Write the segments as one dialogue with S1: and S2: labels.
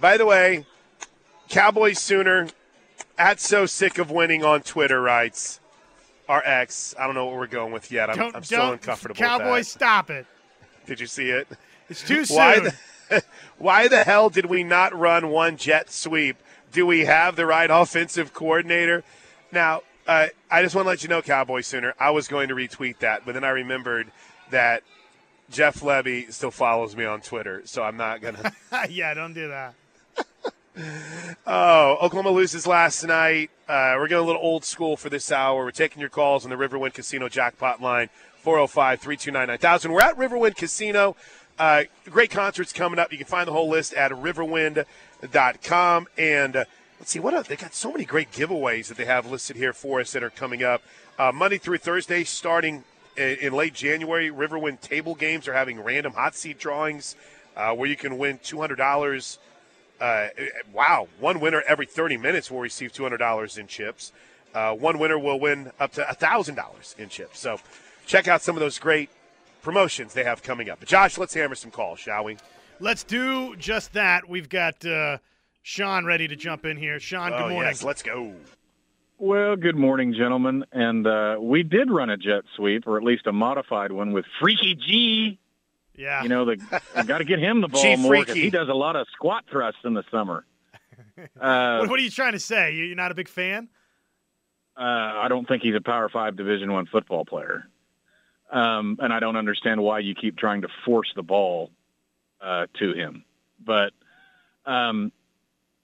S1: By the way, Cowboys Sooner at so sick of winning on Twitter writes our ex. I don't know what we're going with yet. I'm, I'm still uncomfortable.
S2: Cowboys, stop it.
S1: Did you see it?
S2: It's too soon.
S1: Why the, why the hell did we not run one jet sweep? Do we have the right offensive coordinator? Now, uh, I just want to let you know, Cowboy Sooner, I was going to retweet that, but then I remembered that Jeff Levy still follows me on Twitter, so I'm not going to.
S2: yeah, don't do that.
S1: Oh, Oklahoma loses last night. Uh, we're getting a little old school for this hour. We're taking your calls on the Riverwind Casino jackpot line, 405 329 9000. We're at Riverwind Casino. Uh, great concerts coming up. You can find the whole list at riverwind.com. And uh, let's see, what? They got so many great giveaways that they have listed here for us that are coming up. Uh, Monday through Thursday, starting in, in late January, Riverwind table games are having random hot seat drawings uh, where you can win $200 uh, wow, one winner every 30 minutes will receive $200 in chips. Uh, one winner will win up to $1,000 in chips. So check out some of those great promotions they have coming up. But Josh, let's hammer some calls, shall we?
S2: Let's do just that. We've got uh, Sean ready to jump in here. Sean, good
S1: oh,
S2: morning.
S1: yes, let's go.
S3: Well, good morning, gentlemen. And uh, we did run a jet sweep, or at least a modified one, with Freaky G.
S2: yeah.
S3: You know, the got to get him the ball more 'cause
S1: Freaky.
S3: he does a lot of squat thrusts in the summer. Uh,
S2: what, what are you trying to say? You- You're not a big fan?
S3: uh, I don't think he's a Power Five Division One football player, um, and I don't understand why you keep trying to force the ball uh, to him. But, um,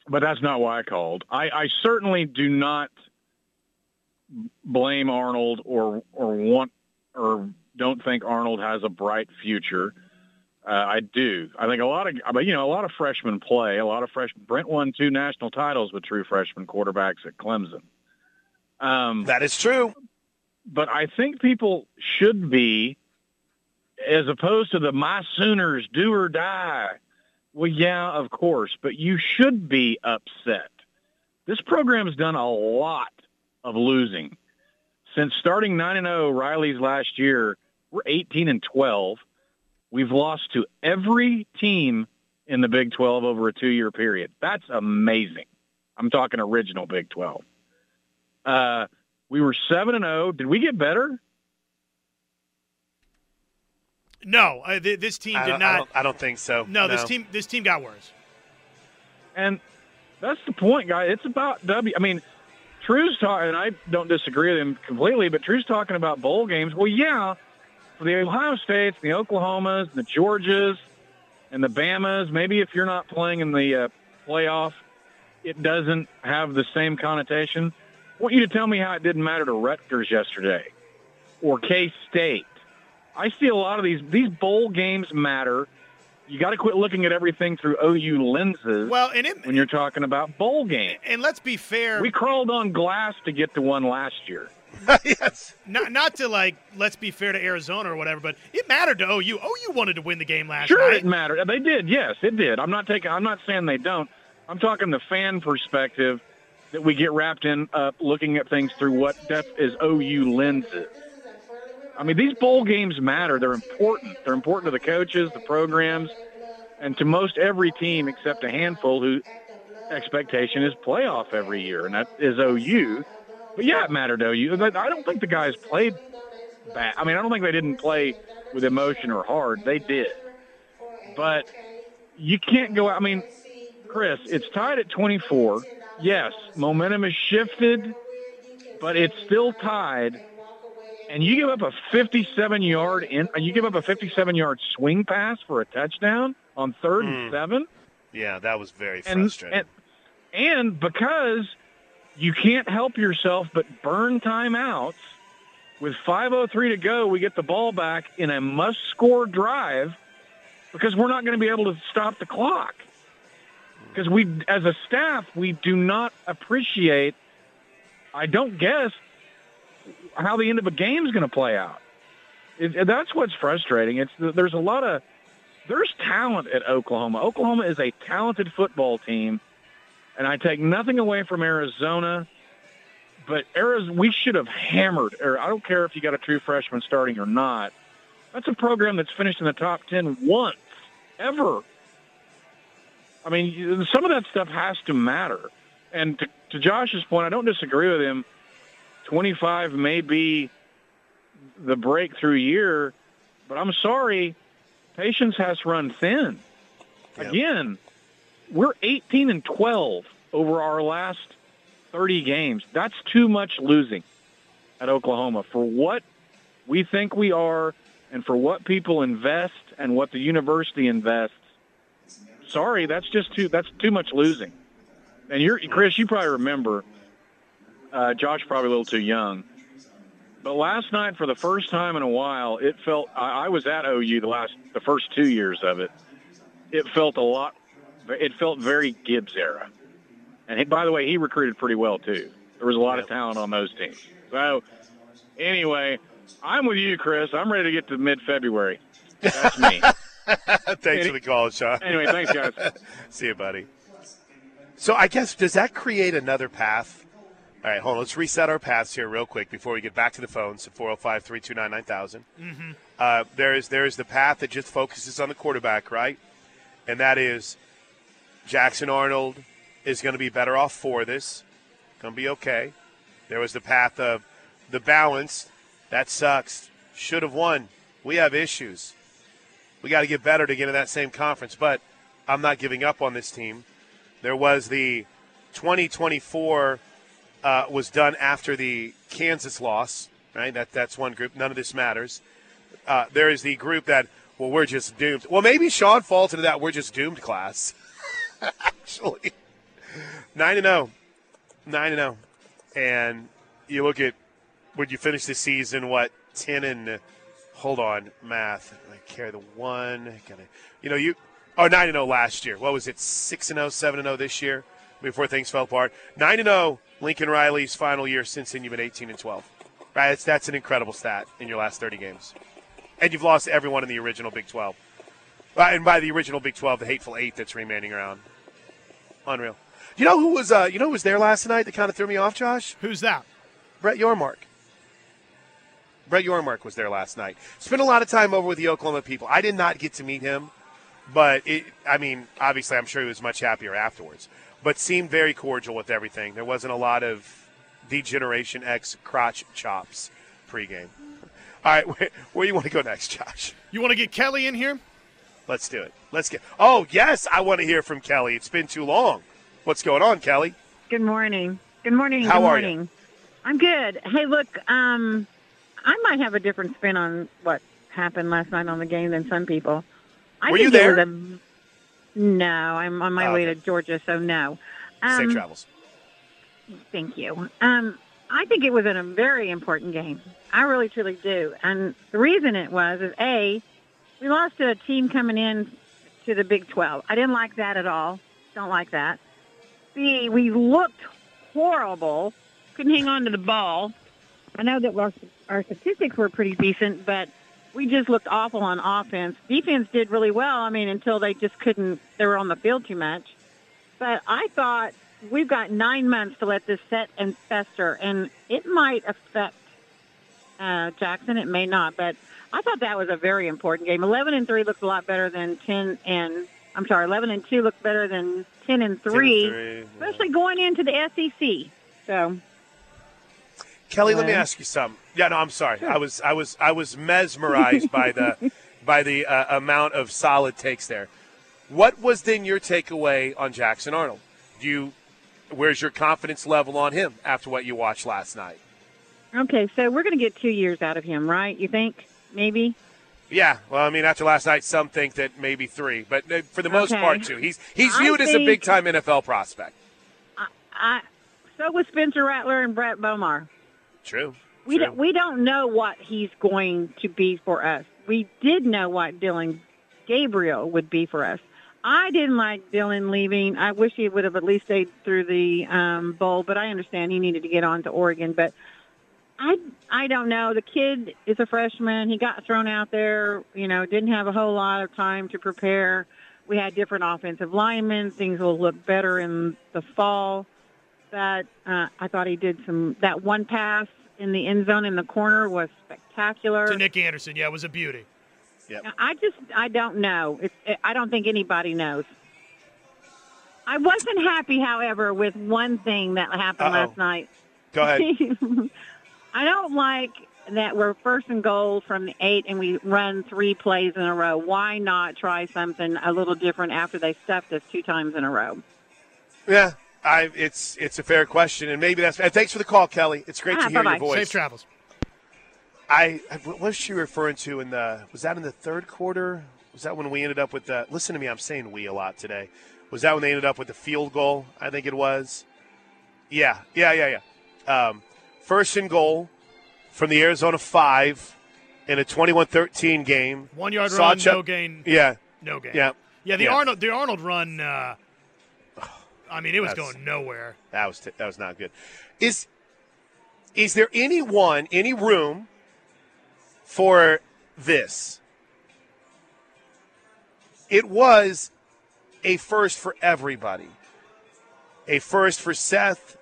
S3: but that's not why I called. I, I certainly do not blame Arnold or or want or don't think Arnold has a bright future. Uh, I do. I think a lot of, mean, you know, a lot of freshmen play. A lot of fresh. Brent won two national titles with true freshman quarterbacks at Clemson. Um,
S1: That is true.
S3: but I think people should be, as opposed to the my Sooners do or die. Well, yeah, of course, but you should be upset. This program's done a lot of losing since starting nine and zero. Riley's last year, we're eighteen and twelve. We've lost to every team in the Big Twelve over a two-year period. That's amazing. I'm talking original Big Twelve. Uh, we were seven and zero. Did we get better?
S2: No, uh, th- this team did
S1: don't, I, don't, I don't think so.
S2: No, this team this team got worse.
S3: And that's the point, guy. It's about W. I mean, True's talking, and I don't disagree with him completely, but True's talking about bowl games. Well, yeah, for the Ohio States, the Oklahomas, the Georgias, and the Bamas, maybe if you're not playing in the uh, playoff, it doesn't have the same connotation. I want you to tell me how it didn't matter to Rutgers yesterday or K State. I see a lot of these. These bowl games matter. You got to quit looking at everything through OU lenses
S2: Well, and it,
S3: when you're talking about bowl games.
S2: and let's be fair.
S3: We crawled on glass to get to one last year.
S1: yes.
S2: not not to like let's be fair to Arizona or whatever, but it mattered to OU. OU wanted to win the game last year.
S3: Sure,
S2: night.
S3: it mattered. They did. Yes, it did. I'm not taking. I'm not saying they don't. I'm talking the fan perspective that we get wrapped in up looking at things through what def is OU lenses. I mean, these bowl games matter. They're important. They're important to the coaches, the programs, and to most every team except a handful who expectation is playoff every year, and that is OU. But yeah, it mattered to OU. But I don't think the guys played bad. I mean, I don't think they didn't play with emotion or hard. They did. But you can't go. out. I mean, Chris, it's tied at 24. Yes, momentum has shifted, but it's still tied. And you give up a 57 yard in. You give up a 57 yard swing pass for a touchdown on third and hmm. seven.
S1: Yeah, that was very
S3: And,
S1: frustrating.
S3: and and because you can't help yourself but burn timeouts. With 5:03 to go, we get the ball back in a must-score drive because we're not going to be able to stop the clock. Because we, as a staff, we do not appreciate. I don't guess how the end of a game is going to play out. It, that's what's frustrating. It's there's a lot of there's talent at Oklahoma. Oklahoma is a talented football team, and I take nothing away from Arizona. But Arizona, we should have hammered. Or I don't care if you got a true freshman starting or not. That's a program that's finished in the top ten once ever. I mean, some of that stuff has to matter. And to, to Josh's point, I don't disagree with him. 25 may be the breakthrough year, but I'm sorry, patience has run thin.
S1: Yep.
S3: Again, we're 18 and 12 over our last 30 games. That's too much losing at Oklahoma for what we think we are and for what people invest and what the university invests. Sorry, that's just too that's too much losing. And you're Chris, you probably remember uh, Josh probably a little too young. But last night, for the first time in a while, it felt. I, I was at OU the last, the first two years of it. It felt a lot. It felt very Gibbs era. And he, by the way, he recruited pretty well too. There was a lot of talent on those teams. So, anyway, I'm with you, Chris. I'm ready to get to mid-February. That's me.
S1: thanks for the call, Sean.
S3: anyway, thanks, guys.
S1: See you, buddy. So I guess does that create another path? All right, hold on. Let's reset our paths here real quick before we get back to the phones at 405 329 9000. Uh, there is there is the path that just focuses on the quarterback, right? And that is Jackson Arnold is going to be better off for this. Going to be okay. There was the path of the balance. That sucks. Should have won. We have issues. We got to get better to get in that same conference, but I'm not giving up on this team. There was the 2024 uh, was done after the Kansas loss, right? That that's one group. None of this matters. Uh, there is the group that well, we're just doomed. Well, maybe Sean falls into that we're just doomed class. Actually, nine and zero, nine and zero, and you look at would you finish the season what ten and hold on math. I carry the one gonna you know you oh nine and zero last year. What was it six and 0 7 and zero this year before things fell apart? Nine and zero Lincoln Riley's final year since then you've been eighteen and twelve. Right that's, that's an incredible stat in your last thirty games. And you've lost everyone in the original Big Twelve. Uh, and by the original Big Twelve the hateful eight that's remaining around unreal you know who was uh, you know who was there last night that kind of threw me off Josh
S2: Who's that?
S1: Brett Yormark. Brett Yormark was there last night. Spent a lot of time over with the Oklahoma people. I did not get to meet him, but it, I mean, obviously, I'm sure he was much happier afterwards. But seemed very cordial with everything. There wasn't a lot of D-Generation X crotch chops pregame. All right, where, where you want to go next, Josh?
S2: You want to get Kelly in here?
S1: Let's do it. Let's get. Oh yes, I want to hear from Kelly. It's been too long. What's going on, Kelly?
S4: Good morning. Good morning.
S1: How
S4: good
S1: are you?
S4: morning. I'm good. Hey, look, um, I might have a different spin on what happened last night on the game than some people. I
S1: Were
S4: think
S1: you there?
S4: a- no, I'm on my
S1: Oh,
S4: way
S1: okay.
S4: to Georgia, so no.
S1: Safe
S4: Um,
S1: travels.
S4: Thank you. Um, I think it was in a very important game. I really, truly do. And the reason it was is A, we lost a team coming in to the Big 12. I didn't like that at all. Don't like that. B, we looked horrible. Couldn't hang on to the ball. I know that our, our statistics were pretty decent, but we just looked awful on offense. Defense did really well. I mean, until they just couldn't, they were on the field too much. But I thought we've got nine months to let this set and fester, and it might affect uh, Jackson. It may not, but I thought that was a very important game. Eleven and three looks a lot better than ten and I'm sorry, eleven and two looked better than ten and three,
S1: three, yeah.
S4: especially going into the SEC. So
S1: Kelly, let me ask you something. Yeah, no, I'm sorry. I was, I was, I was mesmerized by the, by the uh, amount of solid takes there. What was then your takeaway on Jackson Arnold? Do you, where's your confidence level on him after what you watched last night?
S4: okay, so we're going to get two years out of him, right? You think maybe?
S1: Yeah, well, I mean, after last night, some think that maybe three, but uh, for the most
S4: Okay.
S1: part, two. He's he's
S4: I
S1: viewed as a big time NFL prospect.
S4: I so was Spencer Rattler and Rhett Bomar.
S1: True.
S4: We
S1: true.
S4: don't, we don't know what he's going to be for us. We did know what Dillon Gabriel would be for us. I didn't like Dillon leaving. I wish he would have at least stayed through the um, bowl, but I understand he needed to get on to Oregon. But I I don't know. The kid is a freshman. He got thrown out there. You know, didn't have a whole lot of time to prepare. We had different offensive linemen. Things will look better in the fall. That uh, I thought he did some. That one pass in the end zone in the corner was spectacular.
S2: To Nic Anderson. Yeah, it was a beauty.
S1: Yep.
S4: I just I don't know. It's, I don't think anybody knows. I wasn't happy, however, with one thing that happened
S1: Uh-oh.
S4: last night.
S1: Go ahead.
S4: I don't like that we're first and goal from the eight and we run three plays in a row. Why not try something a little different after they stuffed us two times in a row?
S1: Yeah, I, it's it's a fair question, and maybe that's. And thanks for the call, Kelly. It's great
S4: Ah,
S1: to hear
S4: bye-bye.
S1: your voice.
S2: Safe travels.
S1: I I- what was she referring to in the? Was that in the third quarter? Was that when we ended up with the? Listen to me, I'm saying we a lot today. Was that when they ended up with the field goal? I think it was. Yeah, yeah, yeah, yeah. Um, first and goal from the Arizona five in a 21-13 game.
S2: One yard
S1: Saw
S2: run, no gain,
S1: Yeah,
S2: no gain.
S1: yeah.
S2: Yeah, the
S1: Yeah.
S2: Arnold the Arnold run. Uh, I mean, it was going nowhere.
S1: That was t- that was not good. Is is there anyone, any room for this? It was a first for everybody. A first for Seth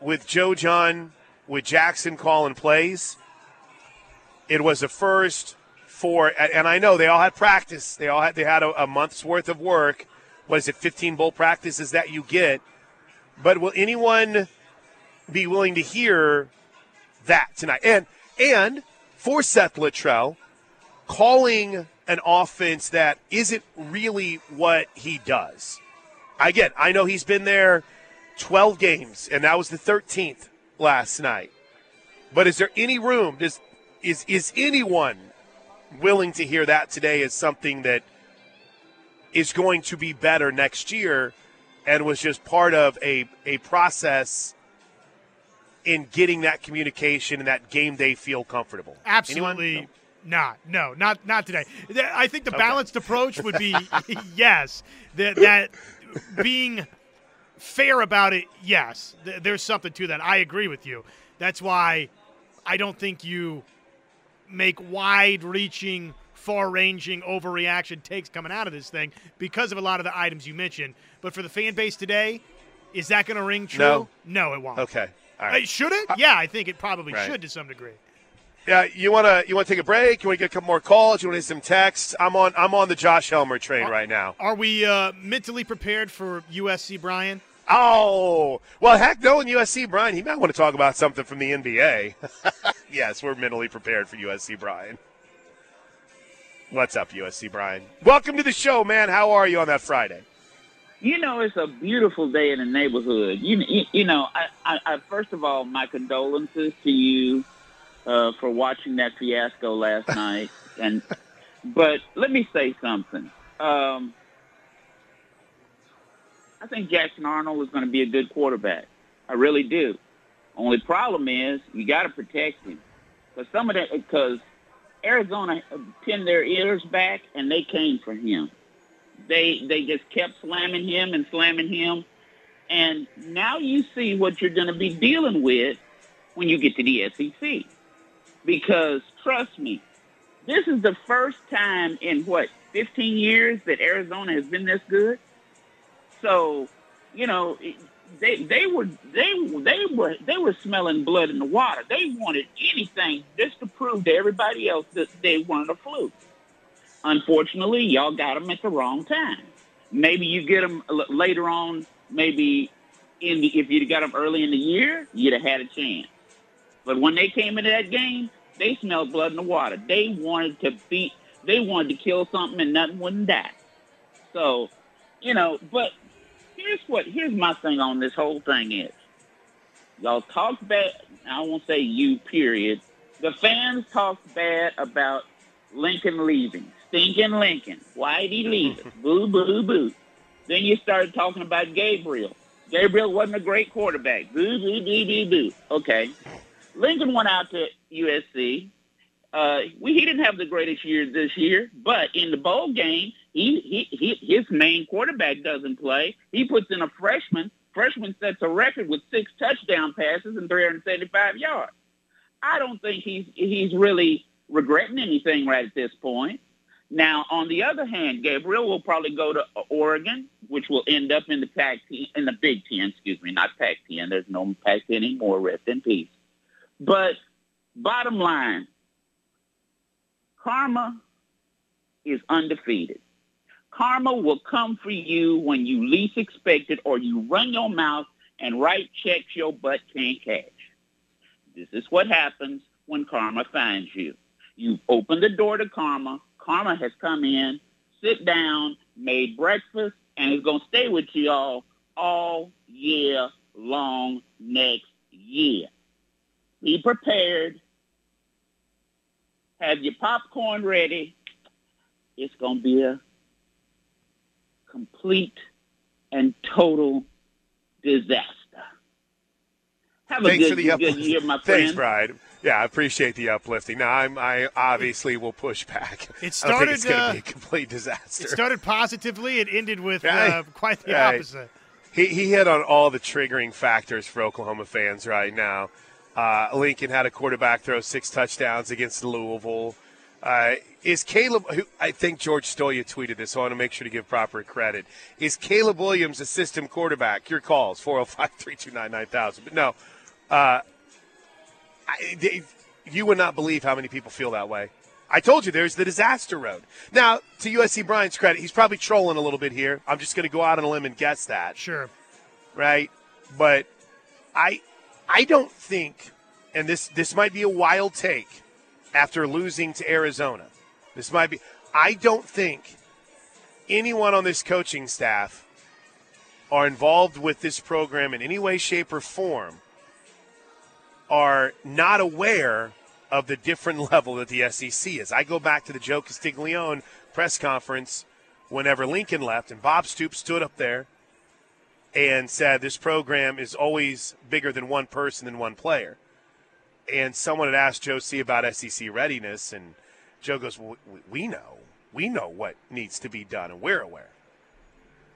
S1: with Joe Jon with Jackson calling plays. It was a first for and I know they all had practice. They all had they had a, a month's worth of work. What is it, 15 bowl practices that you get? But will anyone be willing to hear that tonight? And and for Seth Littrell, calling an offense that isn't really what he does. Again, I know he's been there 12 games, and that was the 13th last night. But is there any room? Does is is anyone willing to hear that today as something that is going to be better next year and was just part of a, a process in getting that communication and that game day feel comfortable.
S2: Absolutely
S1: Anyone?
S2: not. No, not not today. I think the
S1: Okay.
S2: balanced approach would be yes. That that being fair about it, yes. Th- there's something to that. I agree with you. That's why I don't think you make wide-reaching, far-ranging overreaction takes coming out of this thing because of a lot of the items you mentioned. But for the fan base today, is that going to ring true?
S1: No.
S2: it won't.
S1: Okay. All
S2: Uh, should it? Yeah, I think it probably
S1: Right.
S2: should to some degree.
S1: Yeah, you wanna you wanna take a break? You wanna get a couple more calls? You wanna get some texts? I'm on I'm on the Josh Helmer train right now.
S2: Are we uh, mentally prepared for USC, Brian?
S1: Oh well, heck no! In USC, Brian, he might want to talk about something from the NBA. yes, we're mentally prepared for USC, Brian. What's up, USC, Brian? Welcome to the show, man. How are you on that Friday?
S5: You know, it's a beautiful day in the neighborhood. You, you, you know, I, I, I, first of all, my condolences to you uh, for watching that fiasco last night. And, but let me say something. Um, I think Jackson Arnold is going to be a good quarterback. I really do. Only problem is you got to protect him because some of that because Arizona pinned their ears back and they came for him they they just kept slamming him and slamming him and now you see what you're going to be dealing with when you get to the SEC because trust me this is the first time in what 15 years that Arizona has been this good so you know they they were they they were they were smelling blood in the water they wanted anything just to prove to everybody else that they weren't a fluke Unfortunately, y'all got them at the wrong time. Maybe you get them later on. Maybe in the, if you'd got them early in the year, you'd have had a chance. But when they came into that game, they smelled blood in the water. They wanted to beat. They wanted to kill something, and nothing wouldn't die. So, you know. But here's what. Here's my thing on this whole thing is, y'all talk bad. I won't say you. Period. The fans talk bad about Lincoln leaving. Stinking Lincoln. Why'd he leave us? boo, boo, boo. Then you started talking about Gabriel. Gabriel wasn't a great quarterback. Boo, boo, boo, boo, boo. Okay. Lincoln went out to USC. Uh, we, he didn't have the greatest year this year, but in the bowl game, he, he, he his main quarterback doesn't play. He puts in a freshman. Freshman sets a record with six touchdown passes and 375 yards. I don't think he's he's really regretting anything right at this point. Now, on the other hand, Gabriel will probably go to Oregon, which will end up in the Pac-10, in the Big Ten, excuse me, not Pac-10. There's no Pac-10 anymore. Rest in peace. But bottom line, Karma is undefeated. Karma will come for you when you least expect it or you run your mouth and write checks your butt can't cash. This is what happens when karma finds you. You've opened the door to karma. Karma has come in, sit down, made breakfast, and is going to stay with you all all year long next year. Be prepared. Have your popcorn ready. It's going to be a complete and total disaster. Have
S1: Thanks
S5: a
S1: for
S5: good,
S1: the up-
S5: good year, my
S1: Thanks,
S5: friend.
S1: Brian. Yeah, I appreciate the uplifting. Now, I'm, I obviously will push back.
S2: It
S1: I don't think it's
S2: started,
S1: going to
S2: uh,
S1: be a complete disaster.
S2: It started positively. It ended with
S1: Right.
S2: uh, quite the
S1: Right.
S2: opposite.
S1: He, he hit on all the triggering factors for Oklahoma fans right now. Uh, Lincoln had a quarterback throw six touchdowns against Louisville. Uh, is Caleb, who, I think George Stoia tweeted this, so I want to make sure to give proper credit. Is Caleb Williams a system quarterback? Your calls, 405 329 9000. But no, uh, I, they, you would not believe how many people feel that way. I told you there's the disaster road. Now, to USC Brian's credit, he's probably trolling a little bit here. I'm just going to go out on a limb and guess that
S2: Sure.
S1: right? But I I don't think and this this might be a wild take after losing to Arizona. This might be I don't think anyone on this coaching staff are involved with this program in any way shape or form are not aware of the different level that the SEC is. I go back to the Joe Castiglione press conference whenever Lincoln left and Bob Stoops stood up there and said this program is always bigger than one person than one player. And someone had asked Joe C about SEC readiness, and Joe goes, well, we- "We know, we know what needs to be done, and we're aware.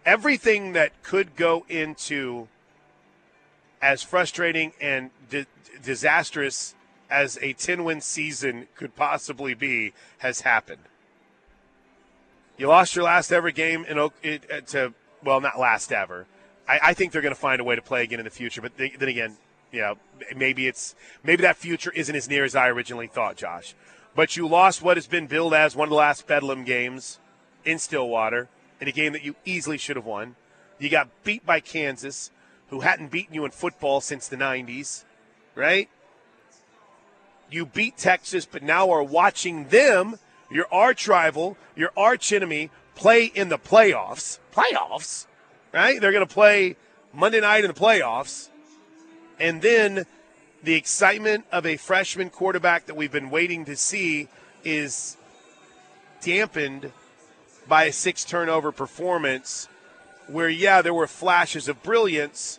S1: Everything that could go into as frustrating and di- disastrous as a 10-win season could possibly be has happened. You lost your last ever game in uh, to well, not last ever. I, I think they're going to find a way to play again in the future. But they, then again, know, maybe it's maybe that future isn't as near as I originally thought, Josh. But you lost what has been billed as one of the last Bedlam games in Stillwater in a game that you easily should have won. You got beat by Kansas, who hadn't beaten you in football since the '90s, right? You beat Texas, but now are watching them, your arch rival, your arch enemy, play in the playoffs. Playoffs, right? They're going to play Monday night in the playoffs. And then the excitement of a freshman quarterback that we've been waiting to see is dampened by a six turnover performance where, yeah, there were flashes of brilliance,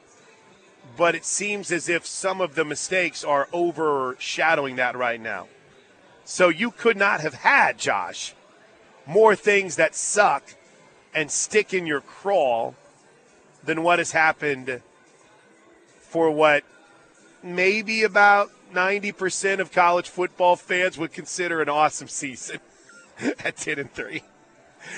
S1: but it seems as if some of the mistakes are overshadowing that right now. So you could not have had, Josh, more things that suck and stick in your crawl than what has happened for what maybe about 90% of college football fans would consider an awesome season at 10 and 3.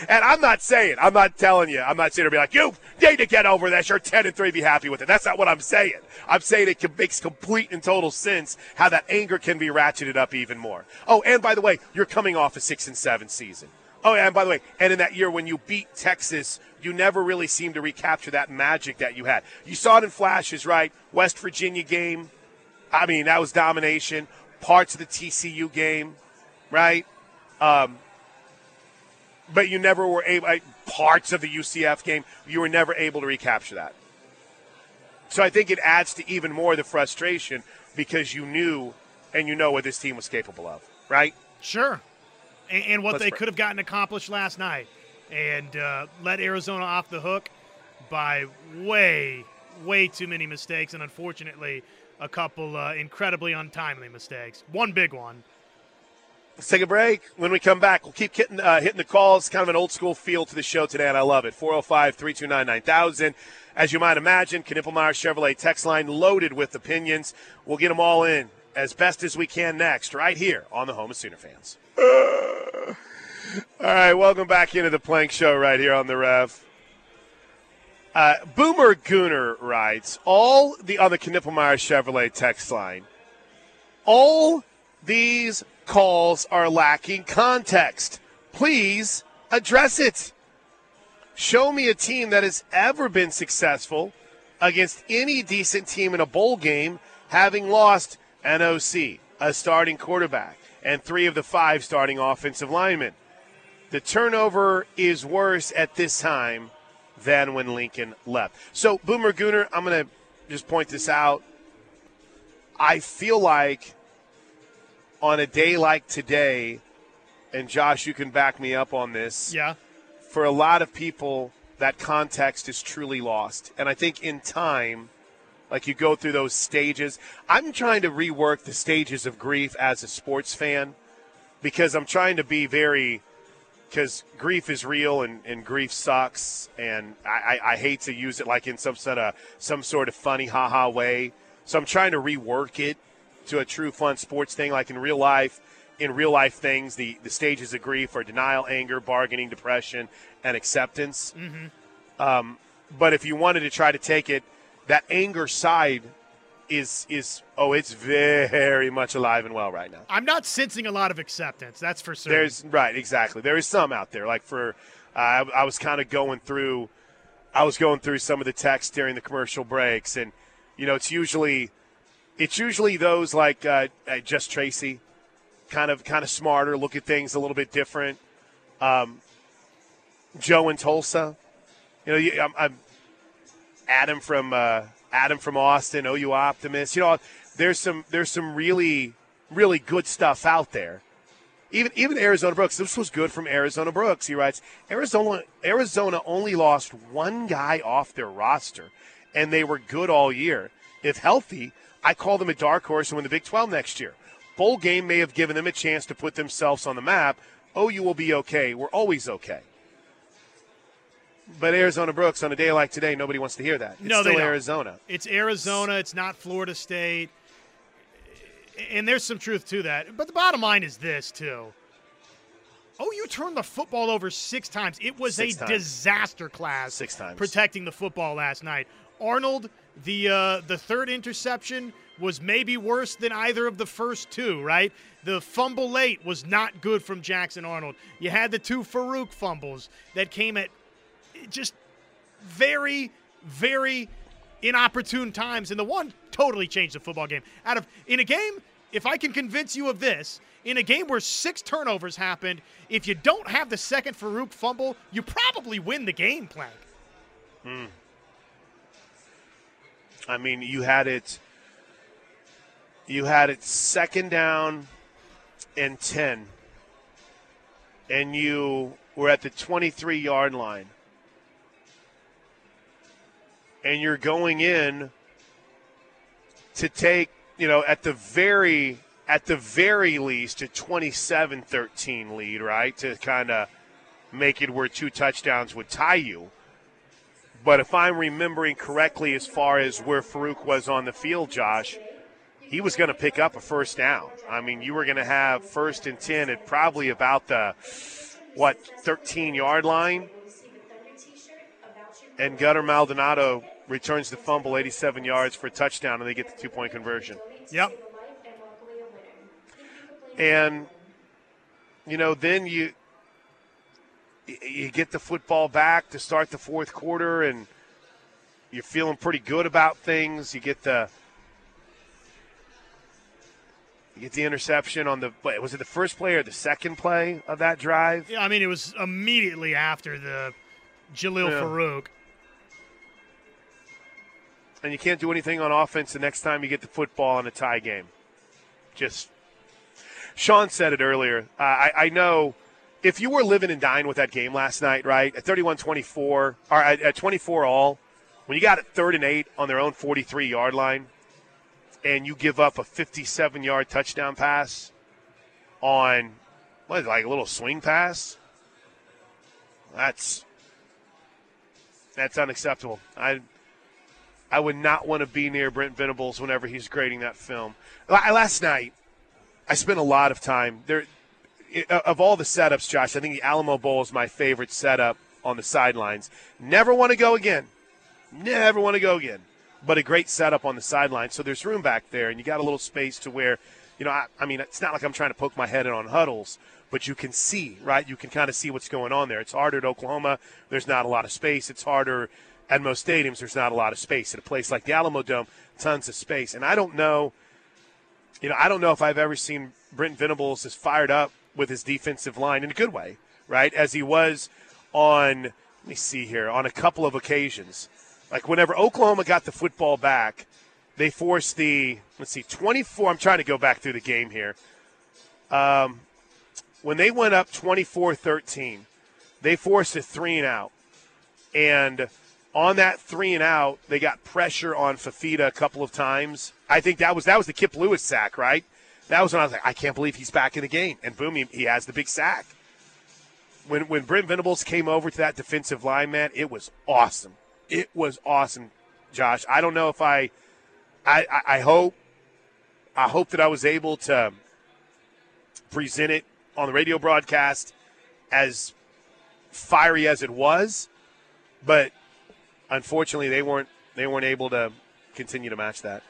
S1: And I'm not saying, I'm not telling you, I'm not saying to be like, you need to get over this. You're 10 and 3, be happy with it. That's not what I'm saying. I'm saying it makes complete and total sense how that anger can be ratcheted up even more. Oh, and by the way, you're coming off a 6 and 7 season. Oh, yeah, and by the way, and in that year when you beat Texas, you never really seemed to recapture that magic that you had. You saw it in flashes, right? West Virginia game. I mean, that was domination. Parts of the TCU game, right? Um, but you never were able. like, Parts of the UCF game, you were never able to recapture that. So I think it adds to even more the frustration because you knew and you know what this team was capable of, right?
S2: Sure. And, and what
S1: Let's
S2: they could have gotten accomplished last night and uh, let Arizona off the hook by way, way too many mistakes. And unfortunately, a couple uh, incredibly untimely mistakes. One big one.
S1: Let's take a break. When we come back, we'll keep hitting, uh, hitting the calls. Kind of an old school feel to the show today, and I love it. 405 329 9000. As you might imagine, Knippelmier Chevrolet text line loaded with opinions. We'll get them all in as best as we can next, right here on the Home of Sooner Fans. All right, welcome back into the Plank Show right here on the Rev. Uh, Boomer Gooner writes all the on the Knippelmier Chevrolet text line. All these calls are lacking context. Please address it. Show me a team that has ever been successful against any decent team in a bowl game having lost NOC, a starting quarterback, and three of the five starting offensive linemen. The turnover is worse at this time than when Lincoln left. So, Boomer Gooner, I'm going to just point this out. I feel like on a day like today, and Josh, you can back me up on this.
S2: Yeah.
S1: For a lot of people, that context is truly lost. And I think in time, like you go through those stages, I'm trying to rework the stages of grief as a sports fan because I'm trying to be very because grief is real and, and grief sucks and I, I, I, hate to use it like in some sort of some sort of funny haha way. So I'm trying to rework it to a true fun sports thing. Like in real life, in real life things, the, the stages of grief are denial, anger, bargaining, depression, and acceptance.
S2: Mm-hmm.
S1: Um, but if you wanted to try to take it, that anger side is is oh, it's very much alive and well right now.
S2: I'm not sensing a lot of acceptance. That's for sure.
S1: There's right, exactly. There is some out there. Like for, uh, I, I was kind of going through, I was going through some of the text during the commercial breaks, and you know, it's usually, it's usually those like uh, uh, just Tracy, kind of kind of smarter, look at things a little bit different. Um, Joe in Tulsa, you know, I'm, I'm Adam from uh, Adam from Austin, OU Optimist. You know, there's some there's some really really good stuff out there. Even even Arizona Brooks. This was good from Arizona Brooks. He writes, Arizona Arizona only lost one guy off their roster, and they were good all year. If healthy, I call them a dark horse and win the Big 12 next year. Bowl game may have given them a chance to put themselves on the map. OU will be okay. We're always okay. But Arizona Brooks on a day like today, nobody wants to hear that. It's
S2: no,
S1: still
S2: they don't.
S1: Arizona.
S2: It's Arizona. It's not Florida State. And there's some truth to that. But the bottom line is this too. Oh, you turned the football over six times. It was
S1: Six
S2: a
S1: times.
S2: disaster class.
S1: Six times.
S2: protecting the football last night. Arnold, the uh, the third interception was maybe worse than either of the first two. Right, the fumble late was not good from Jackson Arnold. You had the two Farooq fumbles that came at just very, very inopportune times, and the one totally changed the football game. Out of in a game, if I can convince you of this, in a game where six turnovers happened, if you don't have the second Farooq fumble, you probably win the game, Plank. Hmm.
S1: I mean, you had it. You had it second down and ten, and you were at the twenty-three yard line, and you're going in to take, you know, at the very at the very least a 27-13 lead, right? To kind of make it where two touchdowns would tie you. But if I'm remembering correctly, as far as where Farooq was on the field, Josh, he was going to pick up a first down. I mean, you were going to have first and 10 at probably about the, what, 13 yard line. And Gunner Maldonado returns the fumble 87 yards for a touchdown, and they get the two point conversion.
S2: Yep.
S1: And, you know, then you you get the football back to start the fourth quarter and you're feeling pretty good about things. You get the you get the interception on the was it the first play or the second play of that drive?
S2: Yeah, I mean, it was immediately after the Jalil
S1: Yeah.
S2: Farooq.
S1: And you can't do anything on offense the next time you get the football in a tie game. Just Sean said it earlier. Uh, I, I know if you were living and dying with that game last night, right? At 31-24 or at, at 24 all, when you got it third and eight on their own 43 yard line, and you give up a 57 yard touchdown pass on what like a little swing pass. That's that's unacceptable. I I would not want to be near Brent Venables whenever he's grading that film. Last night, I spent a lot of time there. Uh, of all the setups, Josh, I think the Alamo Bowl is my favorite setup on the sidelines. Never want to go again. Never want to go again. But a great setup on the sideline. So there's room back there, and you got a little space to where you know, I, I mean, it's not like I'm trying to poke my head in on huddles, but you can see, right? You can kind of see what's going on there. It's harder at Oklahoma. There's not a lot of space. It's harder at most stadiums. There's not a lot of space. At a place like the Alamodome, tons of space. And I don't know, you know, I don't know if I've ever seen Brent Venables as fired up with his defensive line in a good way, right? As he was on, let me see here, on a couple of occasions. Like whenever Oklahoma got the football back, they forced the, let's see, 24. I'm trying to go back through the game here. Um, when they went up 24 13, they forced a three and out. And on that three and out, they got pressure on Fifita a couple of times. I think that was that was the Kip Lewis sack, right? That was when I was like, I can't believe he's back in the game. And boom, he, he has the big sack. When when Brent Venables came over to that defensive line, man, it was awesome. It was awesome, Josh. I don't know if I, I, I hope, I hope that I was able to present it on the radio broadcast as fiery as it was, but unfortunately they weren't they weren't able to continue to match that.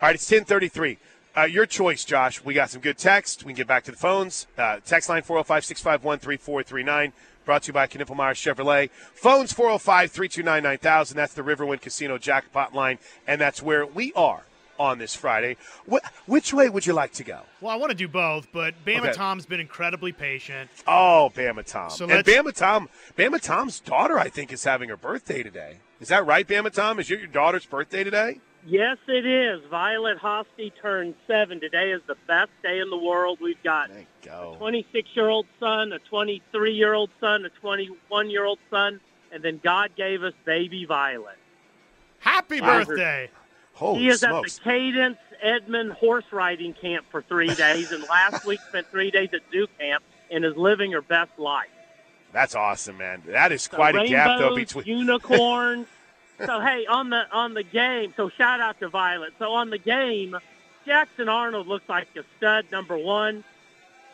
S1: All right, it's ten thirty three. Uh, your choice, Josh. We got some good text. We can get back to the phones. Uh, text line 405 651 3439. Brought to you by Knippelmier Chevrolet. Phones 405 329 9000. That's the Riverwind Casino jackpot line. And that's where we are on this Friday. Wh- which way would you like to go?
S2: Well, I want to do both, but Bama
S1: Okay.
S2: Tom's been incredibly patient.
S1: Oh, Bama Tom.
S2: So
S1: and Bama Tom, Bama Tom's daughter, I think, is having her birthday today. Is that right, Bama Tom? Is your, your daughter's birthday today?
S6: Yes, it is. Violet Hosty turned seven. Today is the best day in the world. We've got
S1: Thank go.
S6: 26 year old son, a 23 year old son, a 21 year old son, and then God gave us baby Violet.
S2: Happy
S6: Wow.
S2: birthday!
S1: Holy
S6: he is
S1: smokes.
S6: at the Cadence Edmond horse riding camp for three days, and last week spent three days at Duke camp and is living her best life.
S1: That's awesome, man. That is
S6: So
S1: quite a gap, though, between.
S6: unicorns. so hey, on the on the game. So shout out to Violet. So on the game, Jackson Arnold looks like a stud. Number one.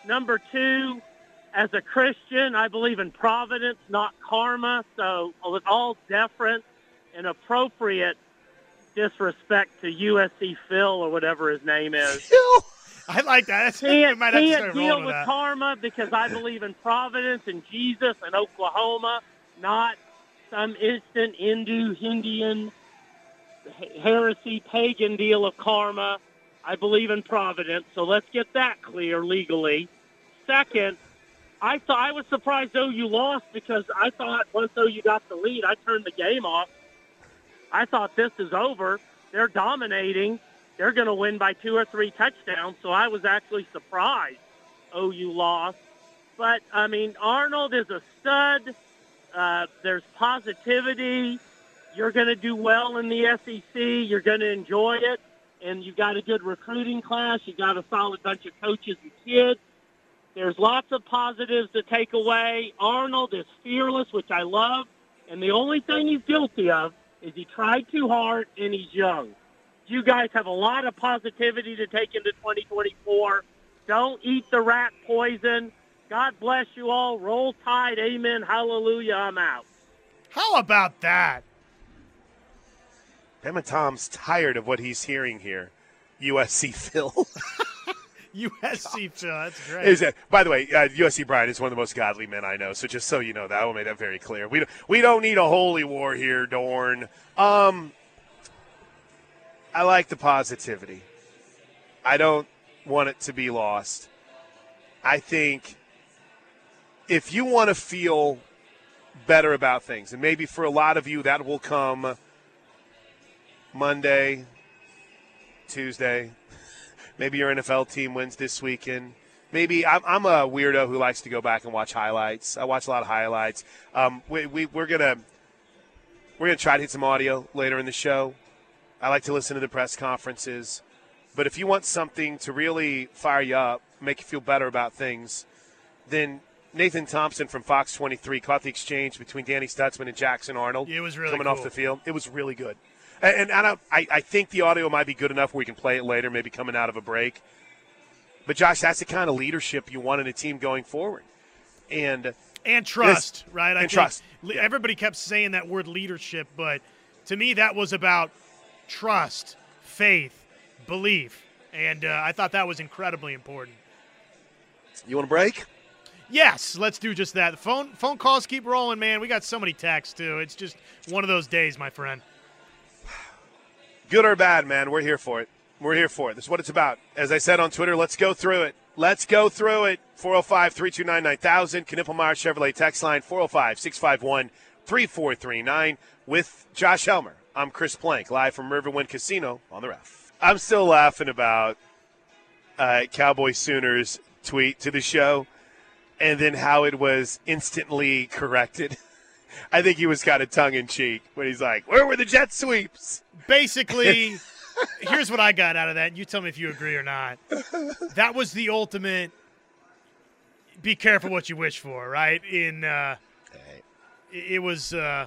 S6: Number two, as a Christian, I believe in providence, not karma. So with all deference and appropriate disrespect to USC Phil or whatever his name is.
S2: I like that. That's, we
S6: can't,
S2: might
S6: can't
S2: start
S6: deal with
S2: with that.
S6: karma because I believe in providence and Jesus and Oklahoma, not some instant Hindu, Indian, heresy, pagan deal of karma. I believe in providence, so let's get that clear legally. Second, I thought I was surprised OU lost because I thought once OU got the lead, I turned the game off. I thought this is over. They're dominating. They're going to win by two or three touchdowns. So I was actually surprised OU lost. But I mean, Arnold is a stud. Uh, there's positivity. You're going to do well in the SEC. You're going to enjoy it. And you've got a good recruiting class. You've got a solid bunch of coaches and kids. There's lots of positives to take away. Arnold is fearless, which I love. And the only thing he's guilty of is he tried too hard and he's young. You guys have a lot of positivity to take into 2024. Don't eat the rat poison. God bless you all. Roll Tide. Amen. Hallelujah. I'm out.
S2: How about that?
S1: Bama Tom's tired of what he's hearing here. USC Phil.
S2: USC Phil, that's great.
S1: is? By the way, uh, USC Brian is one of the most godly men I know. So just so you know that, I will make that very clear. We don't, we don't need a holy war here, Dorn. Um, I like the positivity. I don't want it to be lost. I think if you want to feel better about things, and maybe for a lot of you that will come Monday, Tuesday, maybe your NFL team wins this weekend. Maybe I'm, I'm a weirdo who likes to go back and watch highlights. I watch a lot of highlights. Um, we, we, we're gonna we're gonna try to hit some audio later in the show. I like to listen to the press conferences, but if you want something to really fire you up, make you feel better about things, then Nathan Thompson from Fox 23 caught the exchange between Danny Stutsman and Jackson Arnold.
S2: It was really
S1: coming off the field. It was really good, and, and I, don't, I I think the audio might be good enough where we can play it later, maybe coming out of a break. But Josh, that's the kind of leadership you want in a team going forward, and
S2: and trust, right? I
S1: and trust,
S2: le-
S1: yeah.
S2: Everybody kept saying that word leadership, but to me, that was about trust, faith, belief, And uh, I thought that was incredibly important.
S1: You want to break?
S2: Yes, let's do just that. The phone phone calls keep rolling, man. We got so many texts too. It's just one of those days, my friend.
S1: Good or bad, man, we're here for it. We're here for it. This is what it's about. As I said on Twitter, let's go through it. Let's go through it. 405 329 9000. Knippelmier Chevrolet text line 405 651 3439 with Josh Helmer. I'm Chris Plank, live from Riverwind Casino on the ref. I'm still laughing about uh, Cowboy Sooners tweet to the show and then how it was instantly corrected. I think he was kind of tongue in cheek when he's like, Where were the jet sweeps?
S2: Basically, here's what I got out of that. You tell me if you agree or not. That was the ultimate be careful what you wish for, right? In uh, it was uh,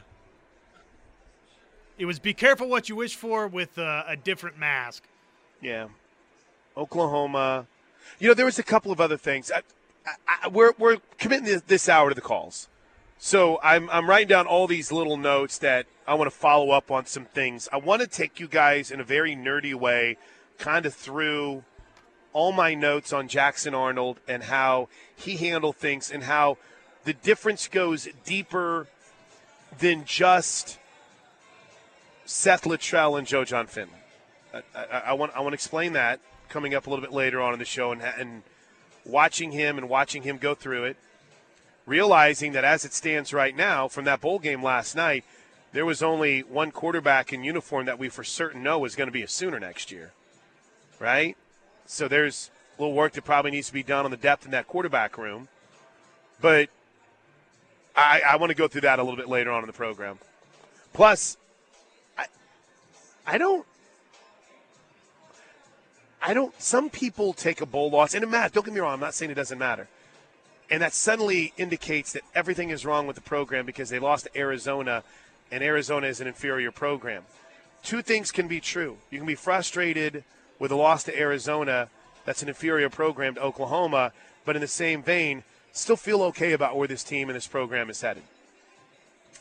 S2: it was be careful what you wish for with uh, a different mask.
S1: Yeah. Oklahoma. You know, there was a couple of other things. I, I, we're, we're committing this, this hour to the calls. So I'm, I'm writing down all these little notes that I want to follow up on some things. I want to take you guys in a very nerdy way, kind of through all my notes on Jackson Arnold and how he handled things and how the difference goes deeper than just Seth Littrell and Joe Jon Finley. I, I, I, want I want to explain that coming up a little bit later on in the show and, and watching him and watching him go through it, realizing that as it stands right now from that bowl game last night, there was only one quarterback in uniform that we for certain know is going to be a Sooner next year, right? So there's a little work that probably needs to be done on the depth in that quarterback room, but I, I want to go through that a little bit later on in the program. Plus, I, I don't I don't. Some people take a bowl loss, and it matters. Don't get me wrong. I'm not saying it doesn't matter, and that suddenly indicates that everything is wrong with the program because they lost to Arizona, and Arizona is an inferior program. Two things can be true. You can be frustrated with a loss to Arizona, that's an inferior program to Oklahoma, but in the same vein, still feel okay about where this team and this program is headed.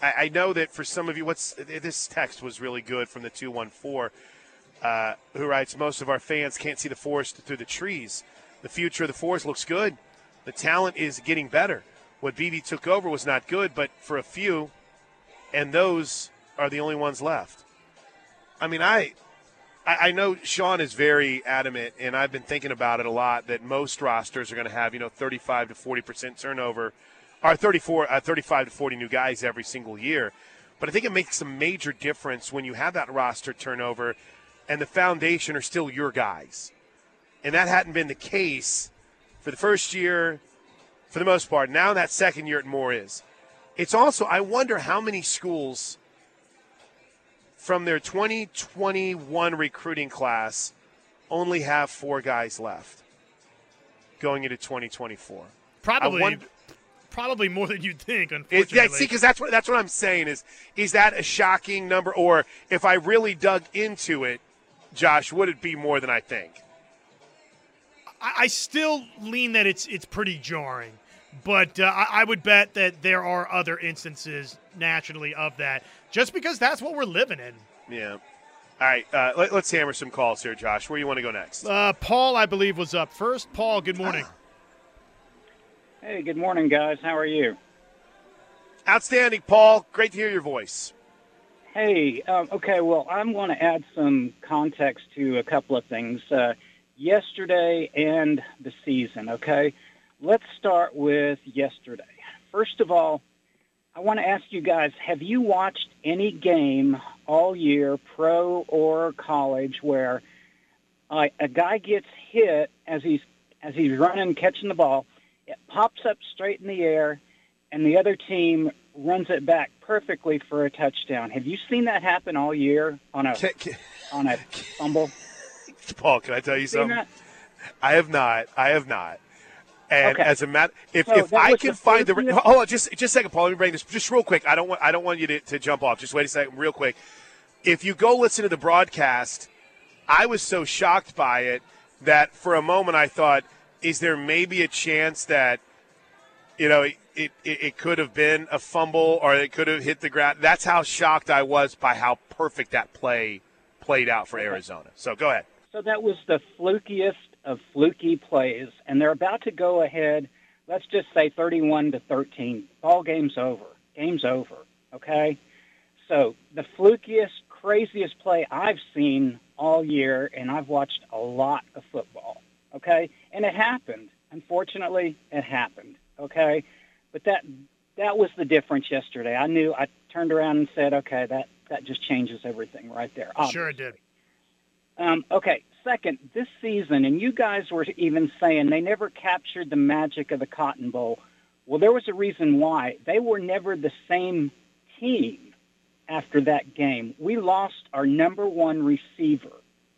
S1: I, I know that for some of you, what's this text was really good from the two one four uh, who writes, Most of our fans can't see the forest through the trees. The future of the forest looks good. The talent is getting better. What BV took over was not good, but for a few, and those are the only ones left. I mean, I, I know Sean is very adamant, and I've been thinking about it a lot. That most rosters are going to have, you know, 35 to 40 percent turnover, or 34, uh, 35 to 40 new guys every single year. But I think it makes a major difference when you have that roster turnover and the foundation are still your guys. And that hadn't been the case for the first year, for the most part. Now, that second year, it more is. It's also, I wonder how many schools from their 2021 recruiting class only have four guys left going into 2024.
S2: Probably.
S1: Wonder,
S2: probably more than you'd think. Unfortunately,
S1: yeah, see, because that's what that's what I'm saying is is that a shocking number, or if I really dug into it, Josh, would it be more than I think?
S2: I, still lean that it's it's pretty jarring, but uh, I, I would bet that there are other instances nationally of that, just because that's what we're living in.
S1: Yeah. All right, uh, let, us hammer some calls here, Josh. Where do you want to go next?
S2: Uh, Paul, I believe, was up first. Paul, good morning.
S7: Hey, good morning, guys. How are you?
S1: Outstanding, Paul. Great to hear your voice.
S7: Hey, um, okay, well, I'm going to add some context to a couple of things. Uh, yesterday and the season, okay? Let's start with yesterday. First of all, I want to ask you guys have you watched any game all year, pro or college, where uh, a guy gets hit as he's as he's running catching the ball, it pops up straight in the air, and the other team runs it back perfectly for a touchdown. Have you seen that happen all year on a on a fumble?
S1: Paul, can I tell you something? I have not. I have not. And okay. as a matter, if, so if I can find the hold on, just just a second, Paul. Let me bring this just real quick. I don't want I don't want you to, to jump off. Just wait a second, real quick. If you go listen to the broadcast, I was so shocked by it that for a moment I thought, is there maybe a chance that you know it, it, it could have been a fumble or it could have hit the ground. That's how shocked I was by how perfect that play played out for Arizona. So go ahead.
S7: So that was the flukiest of fluky plays, and they're about to go ahead. Let's just say 31 to 13. Ball game's over. Game's over. Okay. So the flukiest, craziest play I've seen all year, and I've watched a lot of football. Okay, and it happened. Unfortunately, it happened. Okay, but that that was the difference yesterday. I knew. I turned around and said, "Okay, that that just changes everything right there." Obviously.
S2: Sure, it did.
S7: Um, okay, second, this season, and you guys were even saying they never captured the magic of the Cotton Bowl. Well, there was a reason why. They were never the same team after that game. We lost our number one receiver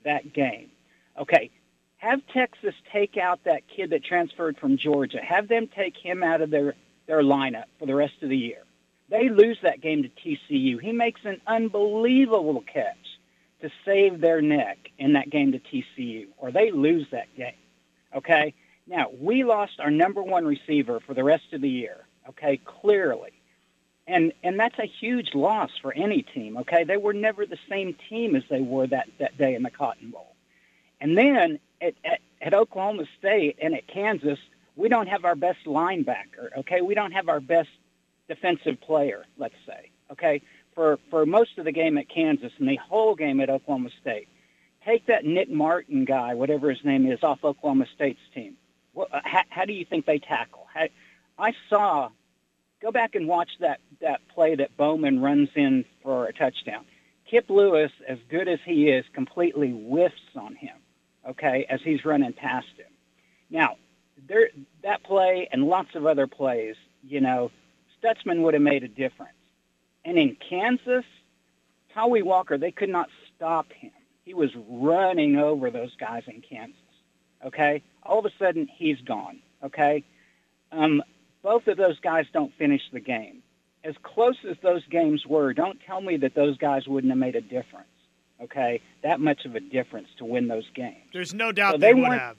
S7: that game. Okay, have Texas take out that kid that transferred from Georgia. Have them take him out of their, their lineup for the rest of the year. They lose that game to TCU. He makes an unbelievable catch to save their neck in that game to TCU, or they lose that game. Okay? Now, we lost our number one receiver for the rest of the year, okay, clearly. And and that's a huge loss for any team, okay? They were never the same team as they were that, that day in the Cotton Bowl. And then at, at, at Oklahoma State and at Kansas, we don't have our best linebacker, okay? We don't have our best defensive player, let's say, okay? for, for most of the game at Kansas and the whole game at Oklahoma State. Take that Nick Martin guy, whatever his name is, off Oklahoma State's team. What, uh, how, how do you think they tackle? How, I saw. Go back and watch that that play that Bowman runs in for a touchdown. Kip Lewis, as good as he is, completely whiffs on him. Okay, as he's running past him. Now, there that play and lots of other plays, you know, Stutsman would have made a difference. And in Kansas, Tawee Walker, they could not stop him. He was running over those guys in Kansas. Okay? All of a sudden, he's gone. Okay? Um, both of those guys don't finish the game. As close as those games were, don't tell me that those guys wouldn't have made a difference. Okay? That much of a difference to win those games.
S2: There's no doubt
S7: So
S2: they,
S7: they
S2: would have.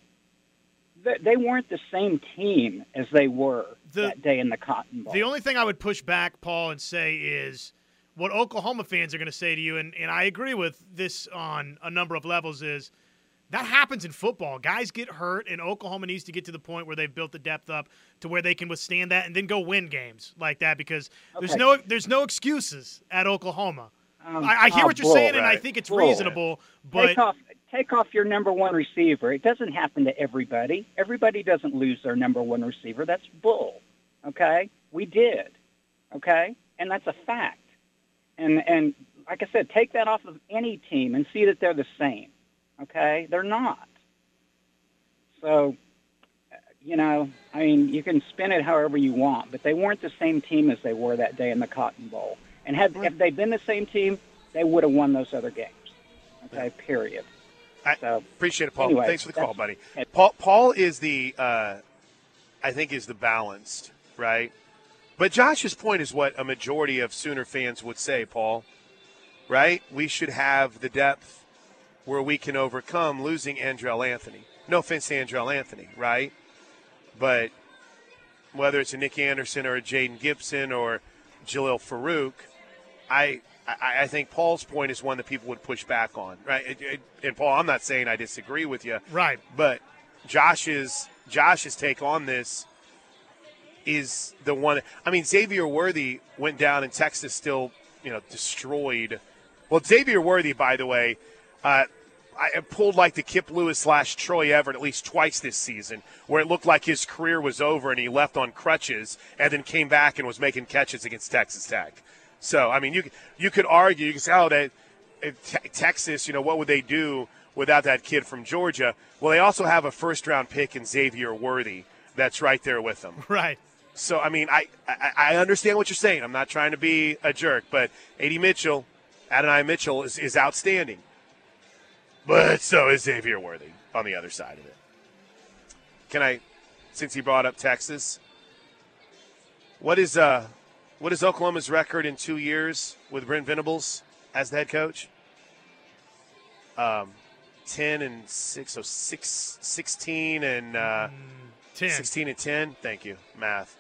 S7: They, they weren't the same team as they were
S2: The-
S7: that day in the Cotton Bowl.
S2: The only thing I would push back, Paul, and say is what Oklahoma fans are going to say to you, and, and I agree with this on a number of levels, is that happens in football. Guys get hurt, and Oklahoma needs to get to the point where they've built the depth up to where they can withstand that and then go win games like that because there's
S7: Okay.
S2: no there's no excuses at Oklahoma.
S7: Um,
S2: I, I hear
S7: oh,
S2: what you're
S7: bull.
S2: saying, and I think it's
S7: Bull.
S2: reasonable, but
S7: take off take off your number one receiver. It doesn't happen to everybody. Everybody doesn't lose their number one receiver. That's bull. Okay? We did. Okay? And that's a fact. And and like I said, take that off of any team and see that they're the same. Okay? They're not. So uh, you know, I mean, you can spin it however you want, but they weren't the same team as they were that day in the Cotton Bowl. And had if they'd been the same team, they would have won those other games. Okay, period.
S1: I-
S7: So
S1: Appreciate it, Paul.
S7: Anyway,
S1: Thanks for the call, buddy. Paul Paul is the uh, I think is the balanced, right? But Josh's point is what a majority of Sooner fans would say, Paul. Right? We should have the depth where we can overcome losing Andrel Anthony. No offense to Andrel Anthony, right? But whether it's a Nic Anderson or a Jayden Gibson or Jalil Farooq, I, I I think Paul's point is one that people would push back on, right? It- it- and Paul, I'm not saying I disagree with you,
S2: right.
S1: but Josh's Josh's take on this is the one. I mean, Xavier Worthy went down, and Texas still, you know, destroyed. Well, Xavier Worthy, by the way, uh, I pulled like the Kip Lewis slash Troy Everett at least twice this season, where it looked like his career was over and he left on crutches, and then came back and was making catches against Texas Tech. So, I mean, you you could argue, you could say, oh, that Texas, you know, what would they do without that kid from Georgia? Well, they also have a first round pick in Xavier Worthy that's right there with them.
S2: Right.
S1: So, I mean, I, I, I understand what you're saying. I'm not trying to be a jerk, but Adi Mitchell, Adonai Mitchell, is, is outstanding. But so is Xavier Worthy on the other side of it. Can I, since he brought up Texas, what is uh, what is Oklahoma's record in two years with Brent Venables as the head coach? Um, ten and six, so six, 16 and uh,
S2: Ten.
S1: 16 and 10. Thank you. Math.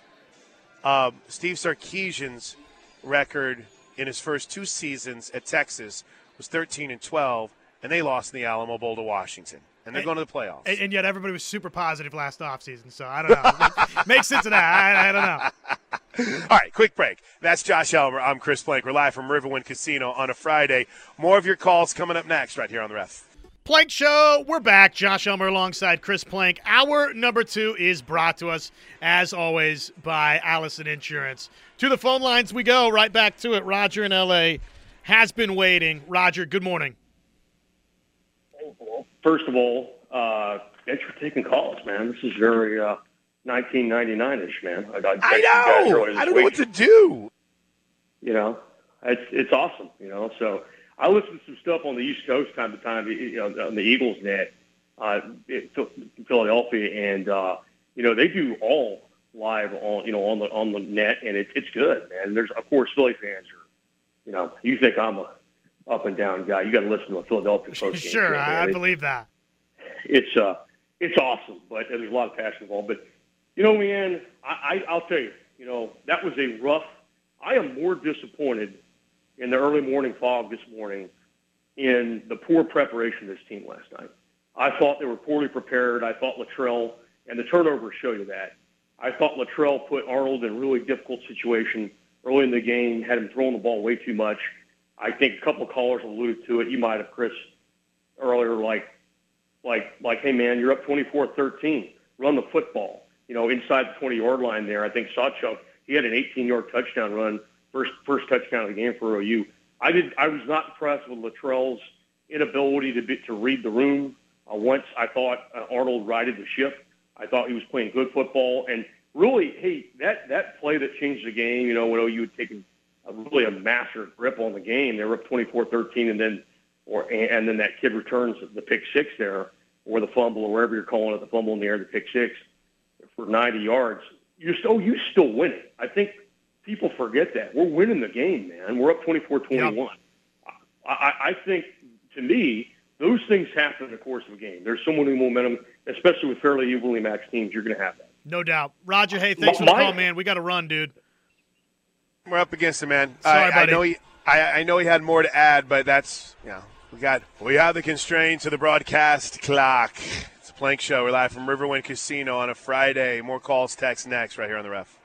S1: Um, Steve Sarkisian's record in his first two seasons at Texas was 13 and 12. and they lost in the Alamo Bowl to Washington, and they're
S2: And-
S1: going to the playoffs.
S2: And, and yet everybody was super positive last offseason, so I don't know. Makes sense of that. I, I don't know.
S1: All right, quick break. That's Josh Elmer. I'm Chris Plank. We're live from Riverwind Casino on a Friday. More of your calls coming up next right here on the Ref.
S2: Plank Show, we're back. Josh Elmer alongside Chris Plank. Hour number two is brought to us, as always, by Allison Insurance. To the phone lines we go. Right back to it. Roger in LA has been waiting. Roger, good morning.
S8: First of all, uh, thanks for taking calls, man. This is very uh, 1999-ish, man. I, I, texted you guys
S1: I know. I don't know what to do.
S8: You know, it's it's awesome. You know, so I listen to some stuff on the East Coast time to time. You know, on the Eagles net, uh, in Philadelphia, and uh, you know they do all live on you know on the on the net, and it's it's good, man. There's of course Philly fans are, you know, you think I'm a up and down guy. You got to listen to a Philadelphia post
S2: Sure, I, I believe that.
S8: it's uh it's awesome, but there's a lot of passion involved. But you know, man, I, I I'll tell you, you know, that was a rough. I am more disappointed in the early morning fog this morning in the poor preparation of this team last night. I thought they were poorly prepared. I thought Littrell and the turnovers show you that. I thought Littrell put Arnold in a really difficult situation early in the game, had him throwing the ball way too much. I think a couple of callers alluded to it. You might have, Chris, earlier, like like like, hey man, you're up 24-13. Run the football. You know, inside the 20 yard line there. I think Sawchuk he had an 18 yard touchdown run, first first touchdown of the game for OU. I did. I was not impressed with Littrell's inability to be, to read the room. Uh, once I thought uh, Arnold righted the ship. I thought he was playing good football, and really, hey, that that play that changed the game. You know, when OU had taken a, really a master grip on the game, they were up 24-13, and then or and then that kid returns the pick six there, or the fumble, or wherever you're calling it, the fumble in the air, the pick six for 90 yards. You're still you still winning. I think people forget that we're winning the game, man. We're up 24-21. I, I, I think to me those things happen in the course of a game. There's so many momentum, especially with fairly evenly matched teams. You're going to have that.
S2: No doubt. Roger, hey, thanks for the call, man. We got to run, dude.
S1: We're up against it, man.
S2: Sorry,
S1: I, I
S2: buddy.
S1: know he. I, I know he had more to add, but that's you know we got we have the constraints of the broadcast clock. It's a plank show. We're live from Riverwind Casino on a Friday. More calls, text next, right here on the ref.